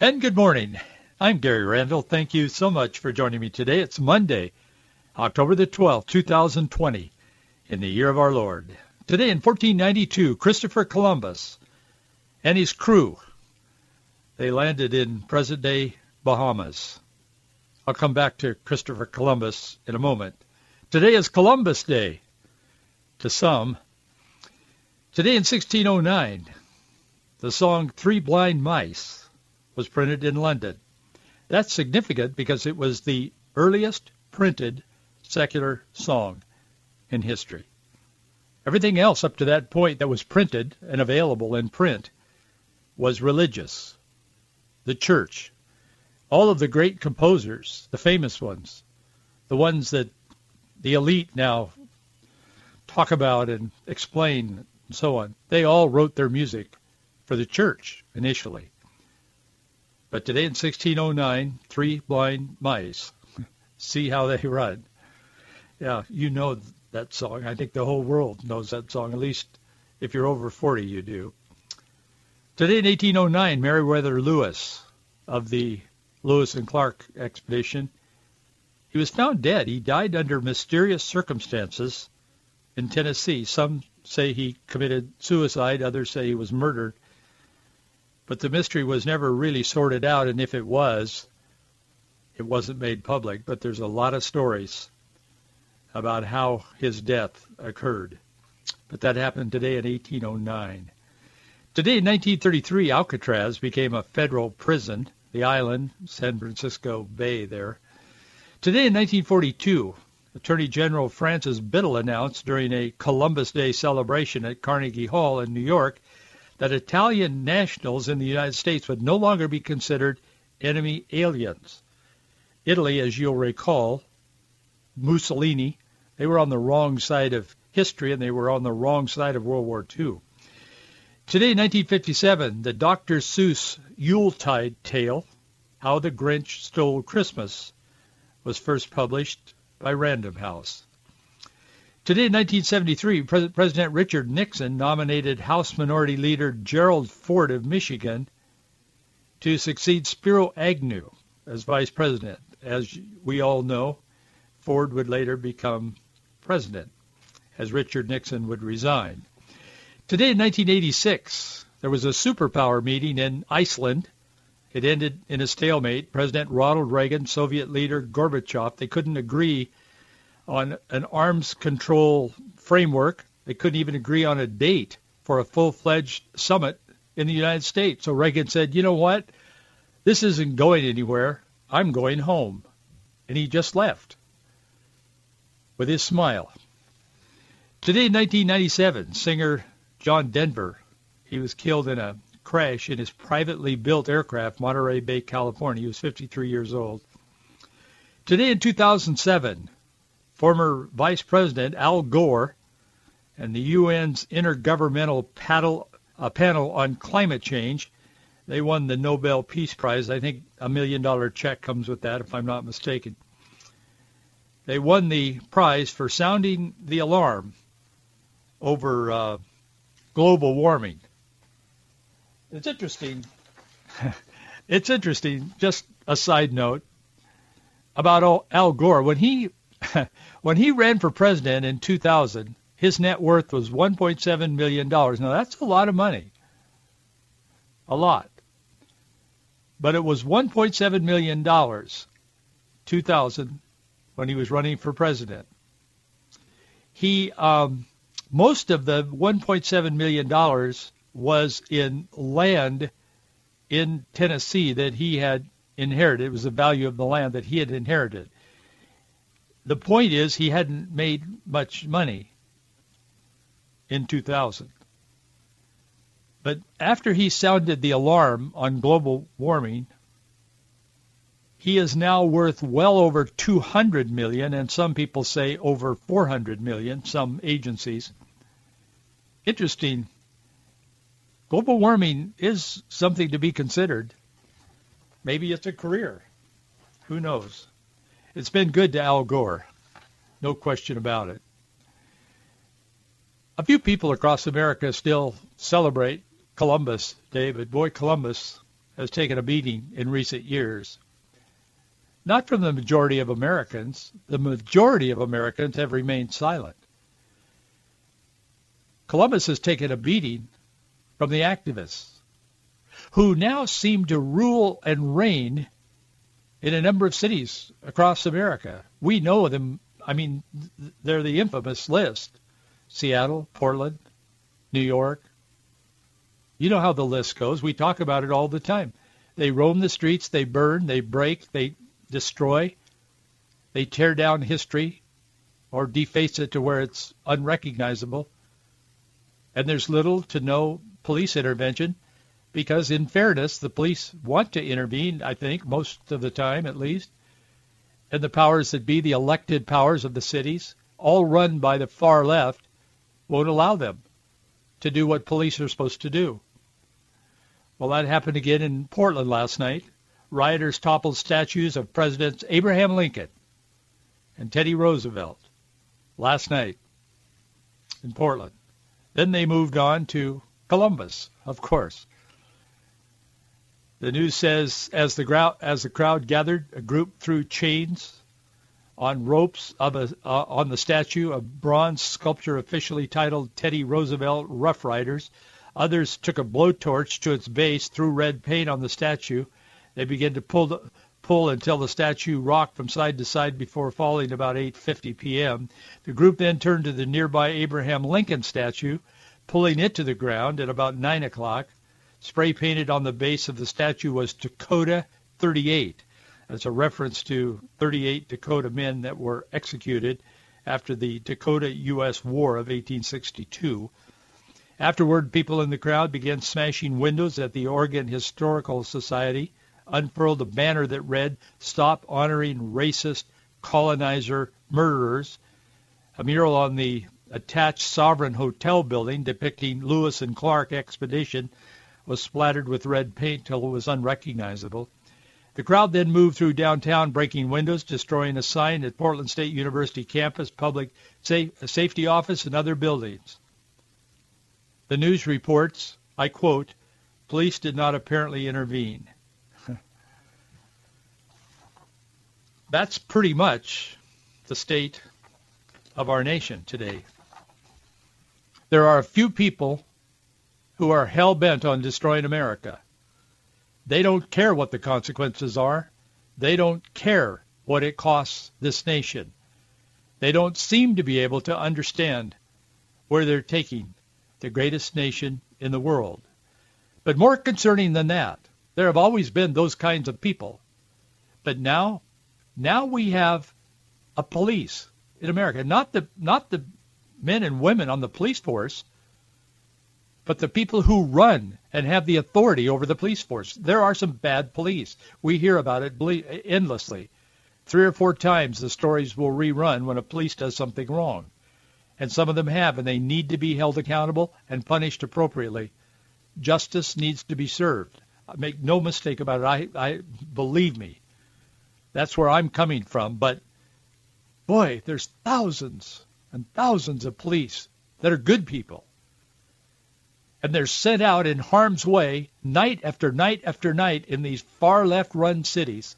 And good morning. I'm Gary Randall. Thank you so much for joining me today. It's Monday, October the 12th, 2020, in the year of our Lord. Today in 1492, Christopher Columbus and his crew, they landed in present-day Bahamas. I'll come back to Christopher Columbus in a moment. Today is Columbus Day to some. Today in 1609, the song Three Blind Mice was printed in London. That's significant because it was the earliest printed secular song in history. Everything else up to that point that was printed and available in print was religious. The church. All of the great composers, the famous ones, the ones that the elite now talk about and explain and so on, they all wrote their music for the church initially. But today in 1609, three blind mice. See how they run. Yeah, you know that song. I think the whole world knows that song. At least if you're over 40, you do. Today in 1809, Meriwether Lewis of the Lewis and Clark expedition, he was found dead. He died under mysterious circumstances in Tennessee. Some say he committed suicide. Others say he was murdered but the mystery was never really sorted out, and if it was, it wasn't made public. But there's a lot of stories about how his death occurred. But that happened today in 1809. Today in 1933, Alcatraz became a federal prison, the island, San Francisco Bay there. Today in 1942, Attorney General Francis Biddle announced during a Columbus Day celebration at Carnegie Hall in New York that Italian nationals in the United States would no longer be considered enemy aliens. Italy, as you'll recall, Mussolini, they were on the wrong side of history and they were on the wrong side of World War II. Today, 1957, the Dr. Seuss Yuletide tale, How the Grinch Stole Christmas, was first published by Random House. Today, in 1973, Pre- President Richard Nixon nominated House Minority Leader Gerald Ford of Michigan to succeed Spiro Agnew as vice president. As we all know, Ford would later become president, as Richard Nixon would resign. Today, in 1986, there was a superpower meeting in Iceland. It ended in a stalemate. President Ronald Reagan, Soviet leader Gorbachev, they couldn't agree on an arms control framework. They couldn't even agree on a date for a full-fledged summit in the United States. So Reagan said, you know what? This isn't going anywhere. I'm going home. And he just left with his smile. Today in 1997, singer John Denver, he was killed in a crash in his privately built aircraft, Monterey Bay, California. He was 53 years old. Today in 2007, former Vice President Al Gore and the UN's Intergovernmental Panel, uh, panel on Climate Change. They won the Nobel Peace Prize. I think a million dollar check comes with that, if I'm not mistaken. They won the prize for sounding the alarm over uh, global warming. It's interesting. it's interesting. Just a side note about Al Gore. When he when he ran for president in 2000, his net worth was 1.7 million dollars. Now that's a lot of money. A lot. But it was 1.7 million dollars 2000 when he was running for president. He um, most of the 1.7 million dollars was in land in Tennessee that he had inherited. It was the value of the land that he had inherited the point is he hadn't made much money in 2000. But after he sounded the alarm on global warming He is now worth well over 200 million, and some people say over 400 million, some agencies. Interesting. Global warming is something to be considered. Maybe it's a career. Who knows? It's been good to Al Gore. No question about it. A few people across America still celebrate Columbus Day, but boy, Columbus has taken a beating in recent years. Not from the majority of Americans. The majority of Americans have remained silent. Columbus has taken a beating from the activists, who now seem to rule and reign in a number of cities across America. We know them. I mean, they're the infamous list. Seattle, Portland, New York. You know how the list goes. We talk about it all the time. They roam the streets, they burn, they break, they destroy, they tear down history or deface it to where it's unrecognizable. And there's little to no police intervention because, in fairness, the police want to intervene, I think, most of the time at least. And the powers that be, the elected powers of the cities, all run by the far left, won't allow them to do what police are supposed to do. Well, that happened again in Portland last night. Rioters toppled statues of Presidents Abraham Lincoln and Teddy Roosevelt last night in Portland. Then they moved on to Columbus, of course. The news says as the, grou- as the crowd gathered, a group threw chains on ropes a, uh, on the statue, a bronze sculpture officially titled Teddy Roosevelt Rough Riders. Others took a blowtorch to its base, threw red paint on the statue. They began to pull, the, pull until the statue rocked from side to side before falling about 8.50 p.m. The group then turned to the nearby Abraham Lincoln statue, pulling it to the ground at about 9 o'clock. Spray painted on the base of the statue was Dakota 38. That's a reference to 38 Dakota men that were executed after the Dakota-U.S. War of 1862. Afterward, people in the crowd began smashing windows at the Oregon Historical Society, unfurled a banner that read, Stop Honoring Racist Colonizer Murderers. A mural on the attached Sovereign Hotel building depicting Lewis and Clark expedition was splattered with red paint till it was unrecognizable. The crowd then moved through downtown, breaking windows, destroying a sign at Portland State University campus, public safety office, and other buildings. The news reports, I quote, police did not apparently intervene. That's pretty much the state of our nation today. There are a few people who are hell-bent on destroying America. They don't care what the consequences are. They don't care what it costs this nation. They don't seem to be able to understand where they're taking the greatest nation in the world. But more concerning than that, there have always been those kinds of people. But now, now we have a police in America, not the not the men and women on the police force, but the people who run and have the authority over the police force. There are some bad police. We hear about it endlessly. Three or four times the stories will rerun when a police does something wrong. And some of them have, and they need to be held accountable and punished appropriately. Justice needs to be served. Uh, make no mistake about it. I, I believe me. That's where I'm coming from. But boy, there's thousands and thousands of police that are good people and they're sent out in harm's way night after night after night in these far left run cities.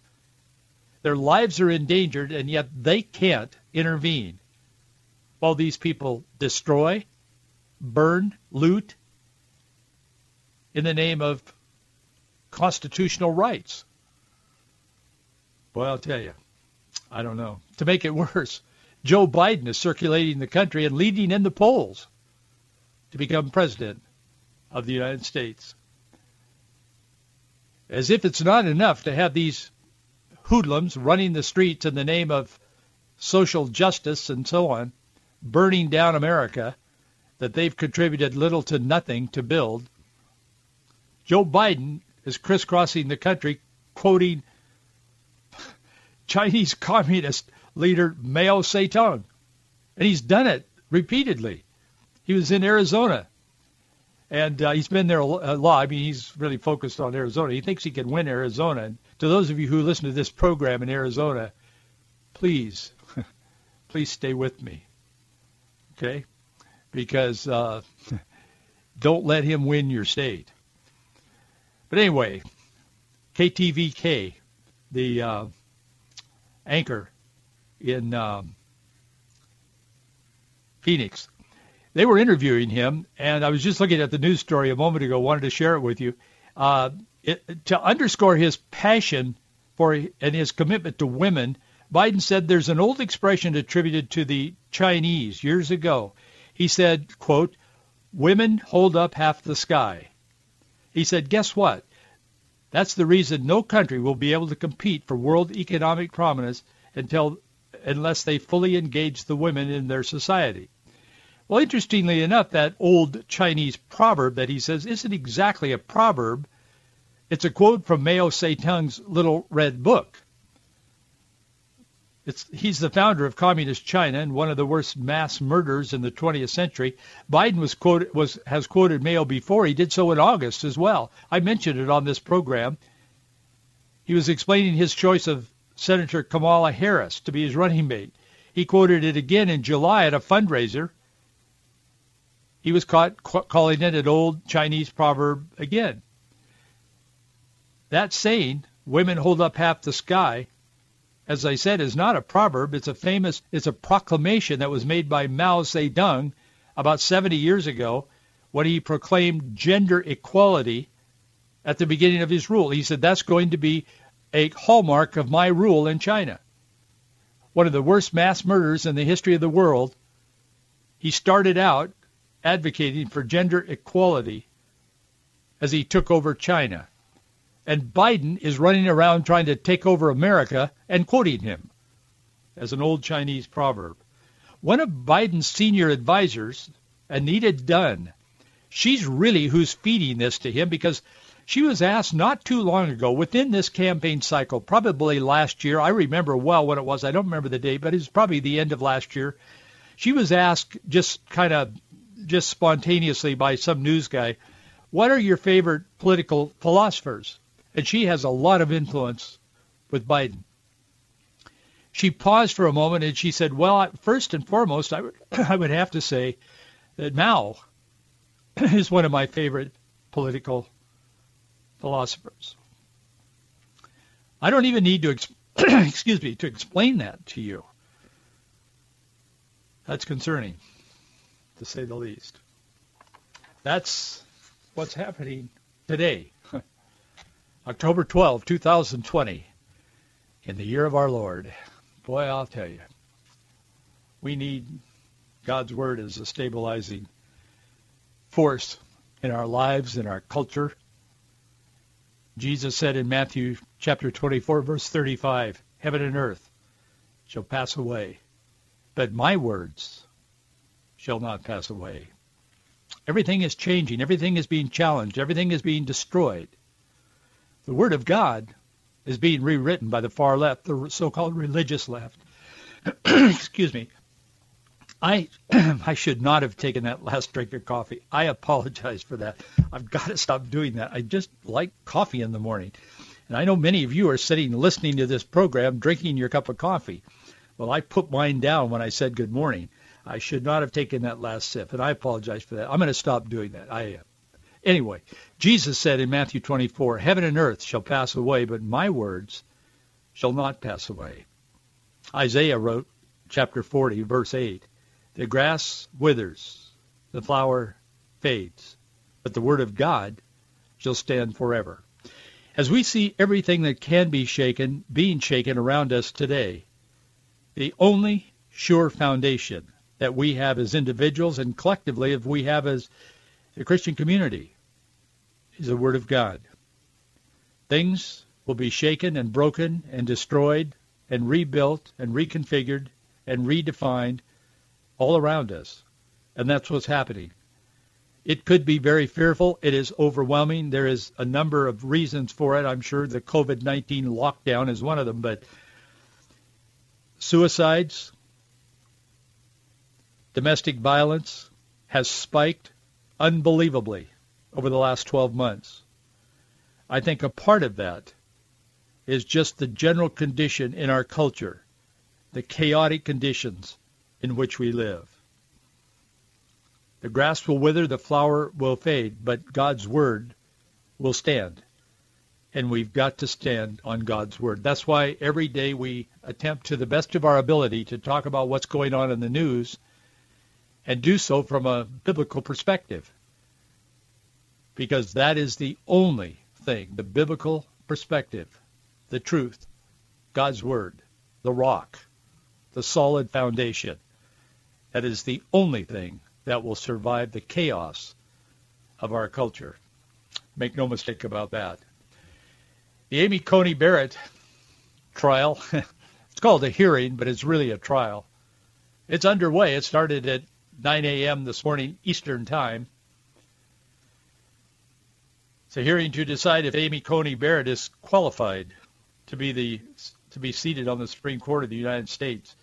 Their lives are endangered, and yet they can't intervene while these people destroy, burn, loot in the name of constitutional rights. Boy, I'll tell you, I don't know. To make it worse, Joe Biden is circulating the country and leading in the polls to become president of the United States. As if it's not enough to have these hoodlums running the streets in the name of social justice and so on, burning down America that they've contributed little to nothing to build. Joe Biden is crisscrossing the country quoting Chinese communist leader Mao Zedong. And he's done it repeatedly. He was in Arizona, and uh, he's been there a lot. I mean, he's really focused on Arizona. He thinks he can win Arizona. And to those of you who listen to this program in Arizona, please, please stay with me, okay? Because uh, don't let him win your state. But anyway, KTVK, the uh, anchor in um, Phoenix, they were interviewing him, and I was just looking at the news story a moment ago. Wanted to share it with you uh, it, to underscore his passion for and his commitment to women. Biden said there's an old expression attributed to the Chinese years ago. He said, "quote Women hold up half the sky." He said, "Guess what? That's the reason no country will be able to compete for world economic prominence until unless they fully engage the women in their society." Well, interestingly enough, that old Chinese proverb that he says isn't exactly a proverb. It's a quote from Mao Zedong's Little Red Book. It's, he's the founder of Communist China and one of the worst mass murders in the 20th century. Biden was quoted, was, has quoted Mao before. He did so in August as well. I mentioned it on this program. He was explaining his choice of Senator Kamala Harris to be his running mate. He quoted it again in July at a fundraiser he was caught calling it an old Chinese proverb again. That saying, women hold up half the sky, as I said, is not a proverb. It's a famous, it's a proclamation that was made by Mao Zedong about 70 years ago when he proclaimed gender equality at the beginning of his rule. He said, that's going to be a hallmark of my rule in China. One of the worst mass murders in the history of the world. He started out advocating for gender equality as he took over China. And Biden is running around trying to take over America and quoting him as an old Chinese proverb. One of Biden's senior advisors, Anita Dunn, she's really who's feeding this to him because she was asked not too long ago within this campaign cycle, probably last year. I remember well when it was. I don't remember the date, but it was probably the end of last year. She was asked just kind of just spontaneously by some news guy, what are your favorite political philosophers? And she has a lot of influence with Biden. She paused for a moment and she said, well, first and foremost, I would, I would have to say that Mao is one of my favorite political philosophers. I don't even need to, excuse me, to explain that to you. That's concerning to say the least. That's what's happening today, October 12, 2020, in the year of our Lord. Boy, I'll tell you, we need God's Word as a stabilizing force in our lives, in our culture. Jesus said in Matthew chapter 24, verse 35, Heaven and earth shall pass away, but my words shall not pass away. Everything is changing. Everything is being challenged. Everything is being destroyed. The Word of God is being rewritten by the far left, the so-called religious left. Excuse me. I I should not have taken that last drink of coffee. I apologize for that. I've got to stop doing that. I just like coffee in the morning. And I know many of you are sitting listening to this program drinking your cup of coffee. Well, I put mine down when I said good morning. I should not have taken that last sip, and I apologize for that. I'm going to stop doing that. I am. Anyway, Jesus said in Matthew 24, Heaven and earth shall pass away, but my words shall not pass away. Isaiah wrote, chapter 40, verse 8, The grass withers, the flower fades, but the word of God shall stand forever. As we see everything that can be shaken being shaken around us today, the only sure foundation that we have as individuals and collectively if we have as a Christian community is the Word of God. Things will be shaken and broken and destroyed and rebuilt and reconfigured and redefined all around us. And that's what's happening. It could be very fearful. It is overwhelming. There is a number of reasons for it. I'm sure the COVID-19 lockdown is one of them, but suicides, domestic violence has spiked unbelievably over the last 12 months. I think a part of that is just the general condition in our culture, the chaotic conditions in which we live. The grass will wither, the flower will fade, but God's word will stand. And we've got to stand on God's word. That's why every day we attempt to the best of our ability to talk about what's going on in the news and do so from a biblical perspective. Because that is the only thing, the biblical perspective, the truth, God's word, the rock, the solid foundation. That is the only thing that will survive the chaos of our culture. Make no mistake about that. The Amy Coney Barrett trial, it's called a hearing, but it's really a trial. It's underway. It started at 9 a.m. this morning Eastern Time. It's a hearing to decide if Amy Coney Barrett is qualified to be the to be seated on the Supreme Court of the United States.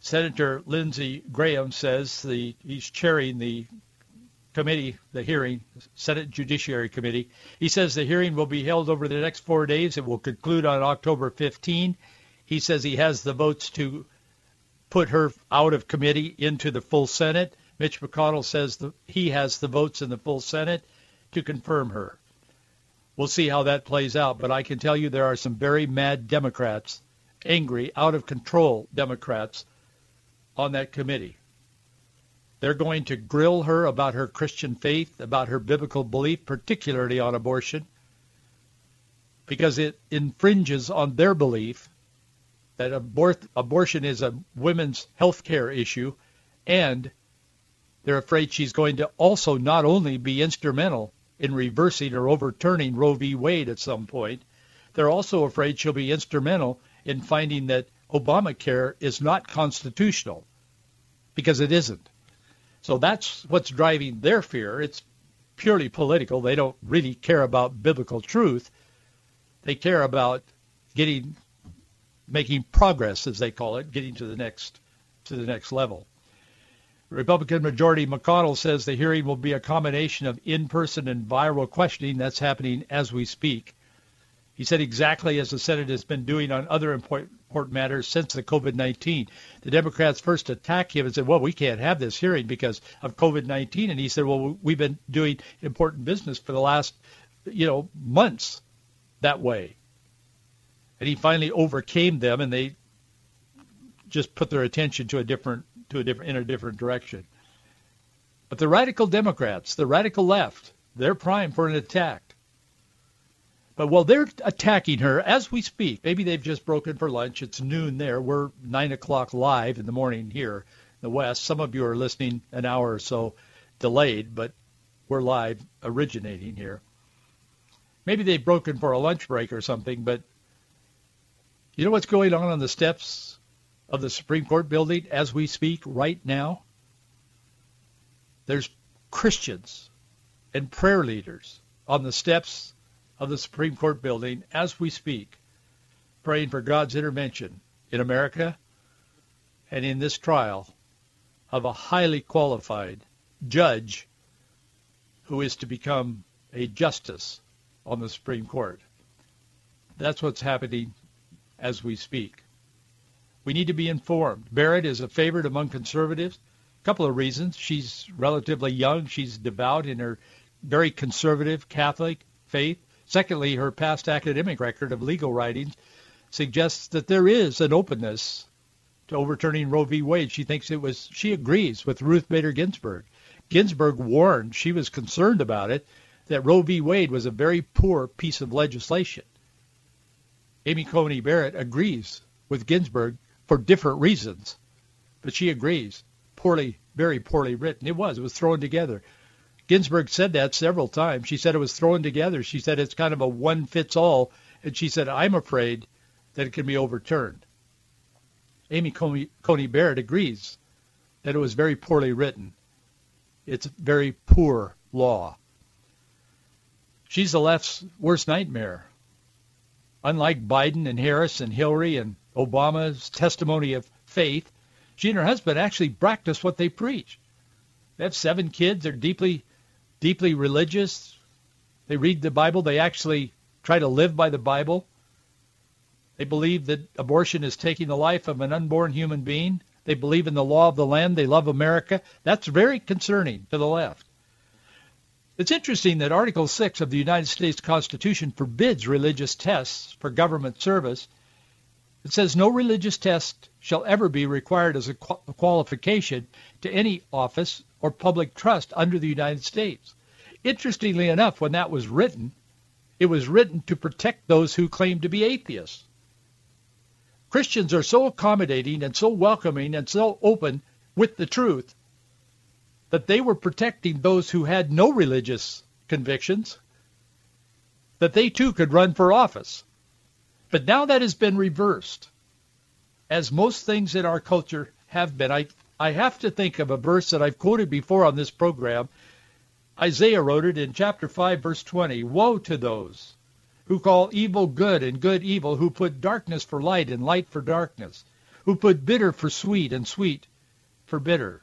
Senator Lindsey Graham says the he's chairing the committee, the hearing, Senate Judiciary Committee. He says the hearing will be held over the next four days. It will conclude on October 15. He says he has the votes to put her out of committee into the full Senate. Mitch McConnell says the, he has the votes in the full Senate to confirm her. We'll see how that plays out, but I can tell you there are some very mad Democrats, angry, out of control Democrats on that committee. They're going to grill her about her Christian faith, about her biblical belief, particularly on abortion, because it infringes on their belief that abort- abortion is a women's health care issue, and they're afraid she's going to also not only be instrumental in reversing or overturning Roe v. Wade at some point, they're also afraid she'll be instrumental in finding that Obamacare is not constitutional because it isn't. So that's what's driving their fear. It's purely political. They don't really care about biblical truth. They care about getting making progress as they call it, getting to the next to the next level. Republican Majority McConnell says the hearing will be a combination of in-person and viral questioning that's happening as we speak. He said exactly as the Senate has been doing on other important matters since the COVID-19. The Democrats first attacked him and said, well, we can't have this hearing because of COVID-19. And he said, well, we've been doing important business for the last, you know, months that way. And he finally overcame them and they just put their attention to a different, to a different, in a different direction. But the radical Democrats, the radical left, they're primed for an attack. But while they're attacking her as we speak, maybe they've just broken for lunch. It's noon there. We're 9 o'clock live in the morning here in the West. Some of you are listening an hour or so delayed, but we're live originating here. Maybe they've broken for a lunch break or something, but you know what's going on on the steps of the Supreme Court building as we speak right now? There's Christians and prayer leaders on the steps of the Supreme Court building as we speak, praying for God's intervention in America and in this trial of a highly qualified judge who is to become a justice on the Supreme Court. That's what's happening as we speak. We need to be informed. Barrett is a favorite among conservatives. A couple of reasons. She's relatively young. She's devout in her very conservative Catholic faith. Secondly, her past academic record of legal writings suggests that there is an openness to overturning Roe v. Wade. She thinks it was, she agrees with Ruth Bader Ginsburg. Ginsburg warned, she was concerned about it, that Roe v. Wade was a very poor piece of legislation. Amy Coney Barrett agrees with Ginsburg for different reasons, but she agrees. Poorly, very poorly written. It was. It was thrown together. Ginsburg said that several times. She said it was thrown together. She said it's kind of a one fits all. And she said, I'm afraid that it can be overturned. Amy Coney, Coney Barrett agrees that it was very poorly written. It's very poor law. She's the left's worst nightmare. Unlike Biden and Harris and Hillary and Obama's testimony of faith. She and her husband actually practice what they preach. They have seven kids. They're deeply, deeply religious. They read the Bible. They actually try to live by the Bible. They believe that abortion is taking the life of an unborn human being. They believe in the law of the land. They love America. That's very concerning to the left. It's interesting that Article 6 of the United States Constitution forbids religious tests for government service. It says no religious test shall ever be required as a qualification to any office or public trust under the United States. Interestingly enough, when that was written, it was written to protect those who claim to be atheists. Christians are so accommodating and so welcoming and so open with the truth that they were protecting those who had no religious convictions, that they too could run for office. But now that has been reversed, as most things in our culture have been. I, I have to think of a verse that I've quoted before on this program. Isaiah wrote it in chapter 5, verse 20. Woe to those who call evil good and good evil, who put darkness for light and light for darkness, who put bitter for sweet and sweet for bitter.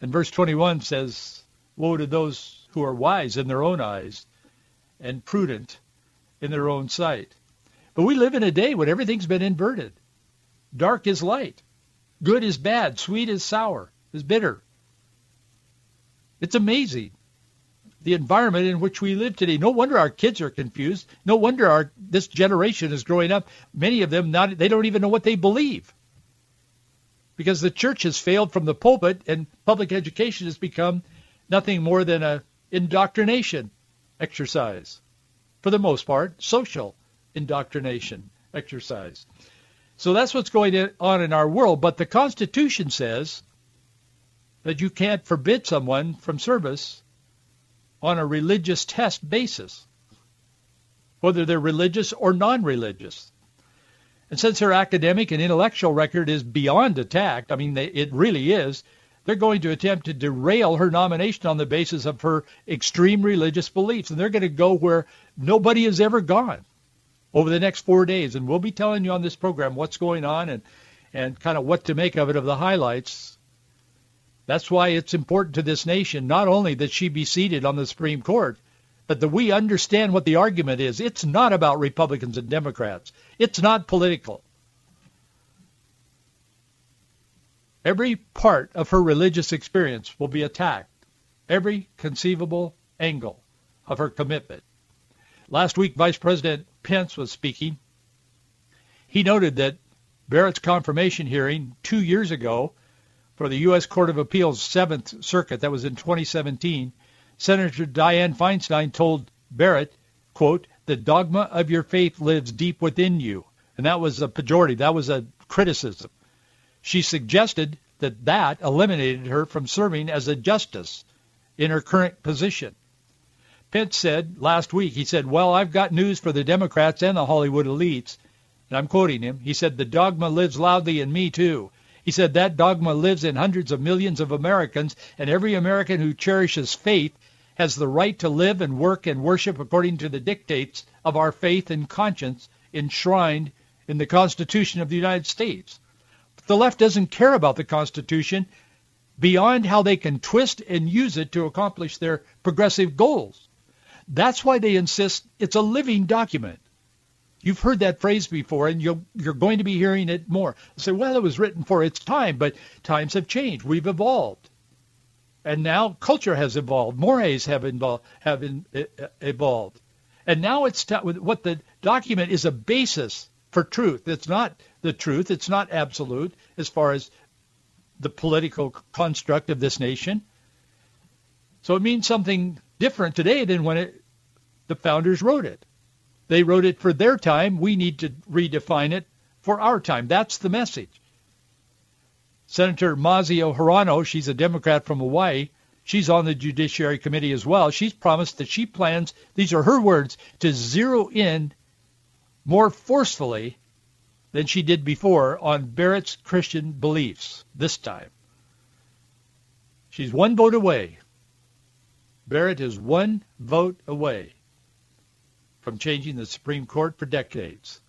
And verse 21 says, Woe to those who are wise in their own eyes and prudent in their own sight. But we live in a day when everything's been inverted. Dark is light. Good is bad. Sweet is sour, is bitter. It's amazing the environment in which we live today. No wonder our kids are confused. No wonder our this generation is growing up. Many of them not they don't even know what they believe because the church has failed from the pulpit and public education has become nothing more than a indoctrination exercise. For the most part, social indoctrination exercise. So that's what's going on in our world. But the Constitution says that you can't forbid someone from service on a religious test basis, whether they're religious or non-religious. And since her academic and intellectual record is beyond attack, I mean, they, it really is, they're going to attempt to derail her nomination on the basis of her extreme religious beliefs. And they're going to go where nobody has ever gone over the next four days. And we'll be telling you on this program what's going on and, and kind of what to make of it, of the highlights. That's why it's important to this nation, not only that she be seated on the Supreme Court, but that we understand what the argument is. It's not about Republicans and Democrats. It's not political. Every part of her religious experience will be attacked. Every conceivable angle of her commitment. Last week, Vice President Pence was speaking. He noted that Barrett's confirmation hearing two years ago for the U.S. Court of Appeals Seventh Circuit, that was in 2017, Senator Dianne Feinstein told Barrett, quote, the dogma of your faith lives deep within you. And that was a pejorative. That was a criticism. She suggested that that eliminated her from serving as a justice in her current position. Pence said last week, he said, well, I've got news for the Democrats and the Hollywood elites. And I'm quoting him. He said, the dogma lives loudly in me too. He said that dogma lives in hundreds of millions of Americans, and every American who cherishes faith has the right to live and work and worship according to the dictates of our faith and conscience enshrined in the Constitution of the United States. But the left doesn't care about the Constitution beyond how they can twist and use it to accomplish their progressive goals. That's why they insist it's a living document. You've heard that phrase before, and you are going to be hearing it more. say, well, it was written for its time, but times have changed. We've evolved. And now culture has evolved. Mores have, have in, evolved. And now it's t- what the document is a basis for truth. It's not the truth. It's not absolute as far as the political construct of this nation. So it means something different today than when it, the founders wrote it. They wrote it for their time. We need to redefine it for our time. That's the message. Senator Mazie Hirono, she's a Democrat from Hawaii. She's on the Judiciary Committee as well. She's promised that she plans, these are her words, to zero in more forcefully than she did before on Barrett's Christian beliefs this time. She's one vote away. Barrett is one vote away from changing the Supreme Court for decades.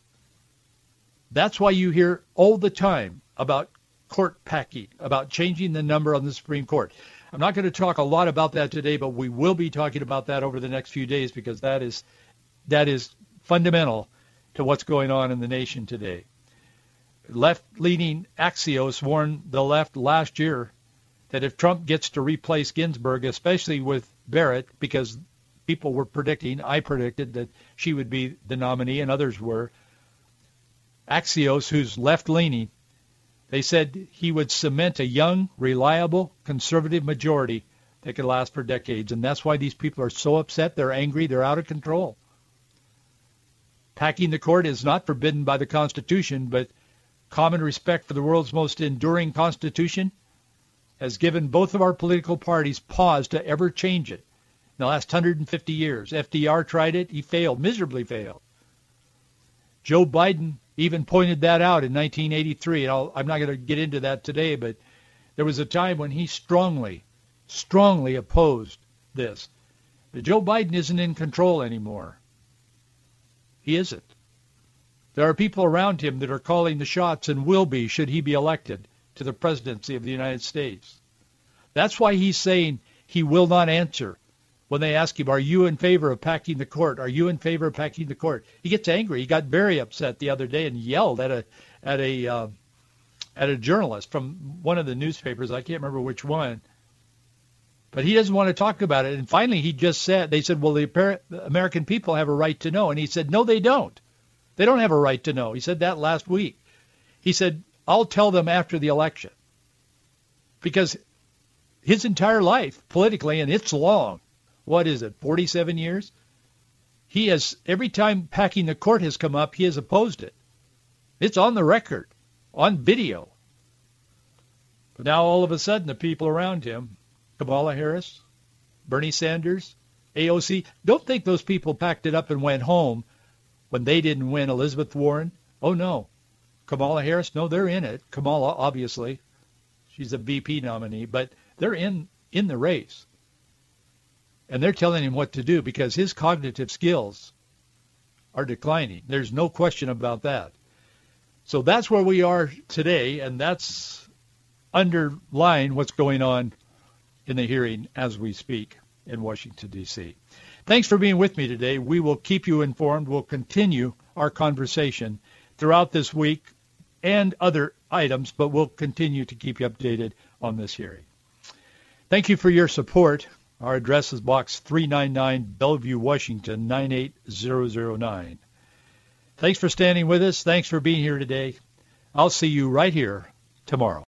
That's why you hear all the time about court packing, about changing the number on the Supreme Court. I'm not going to talk a lot about that today, but we will be talking about that over the next few days because that is that is fundamental to what's going on in the nation today. Left-leaning Axios warned the left last year that if Trump gets to replace Ginsburg, especially with Barrett, because people were predicting, I predicted that she would be the nominee and others were, Axios, who's left-leaning, they said he would cement a young, reliable, conservative majority that could last for decades. And that's why these people are so upset. They're angry. They're out of control. Packing the court is not forbidden by the Constitution, but common respect for the world's most enduring Constitution has given both of our political parties pause to ever change it in the last 150 years. FDR tried it. He failed, miserably failed. Joe Biden even pointed that out in 1983. And I'll, I'm not going to get into that today, but there was a time when he strongly, strongly opposed this. But Joe Biden isn't in control anymore. He isn't. There are people around him that are calling the shots and will be should he be elected to the presidency of the United States. That's why he's saying he will not answer when they ask him, are you in favor of packing the court? Are you in favor of packing the court? He gets angry. He got very upset the other day and yelled at a at a uh, at a journalist from one of the newspapers. I can't remember which one. But he doesn't want to talk about it. And finally, he just said, they said, well, the American people have a right to know. And he said, no, they don't. They don't have a right to know. He said that last week. He said, I'll tell them after the election. Because his entire life politically, and it's long, what is it, 47 years? He has, every time packing the court has come up, he has opposed it. It's on the record, on video. But now all of a sudden the people around him, Kamala Harris, Bernie Sanders, AOC, don't think those people packed it up and went home when they didn't win Elizabeth Warren. Oh no. Kamala Harris, no, they're in it. Kamala, obviously, she's a VP nominee, but they're in in the race and they're telling him what to do because his cognitive skills are declining. There's no question about that. So that's where we are today, and that's underlying what's going on in the hearing as we speak in Washington, D.C. Thanks for being with me today. We will keep you informed. We'll continue our conversation throughout this week and other items, but we'll continue to keep you updated on this hearing. Thank you for your support. Our address is Box 399, Bellevue, Washington, 98009. Thanks for standing with us. Thanks for being here today. I'll see you right here tomorrow.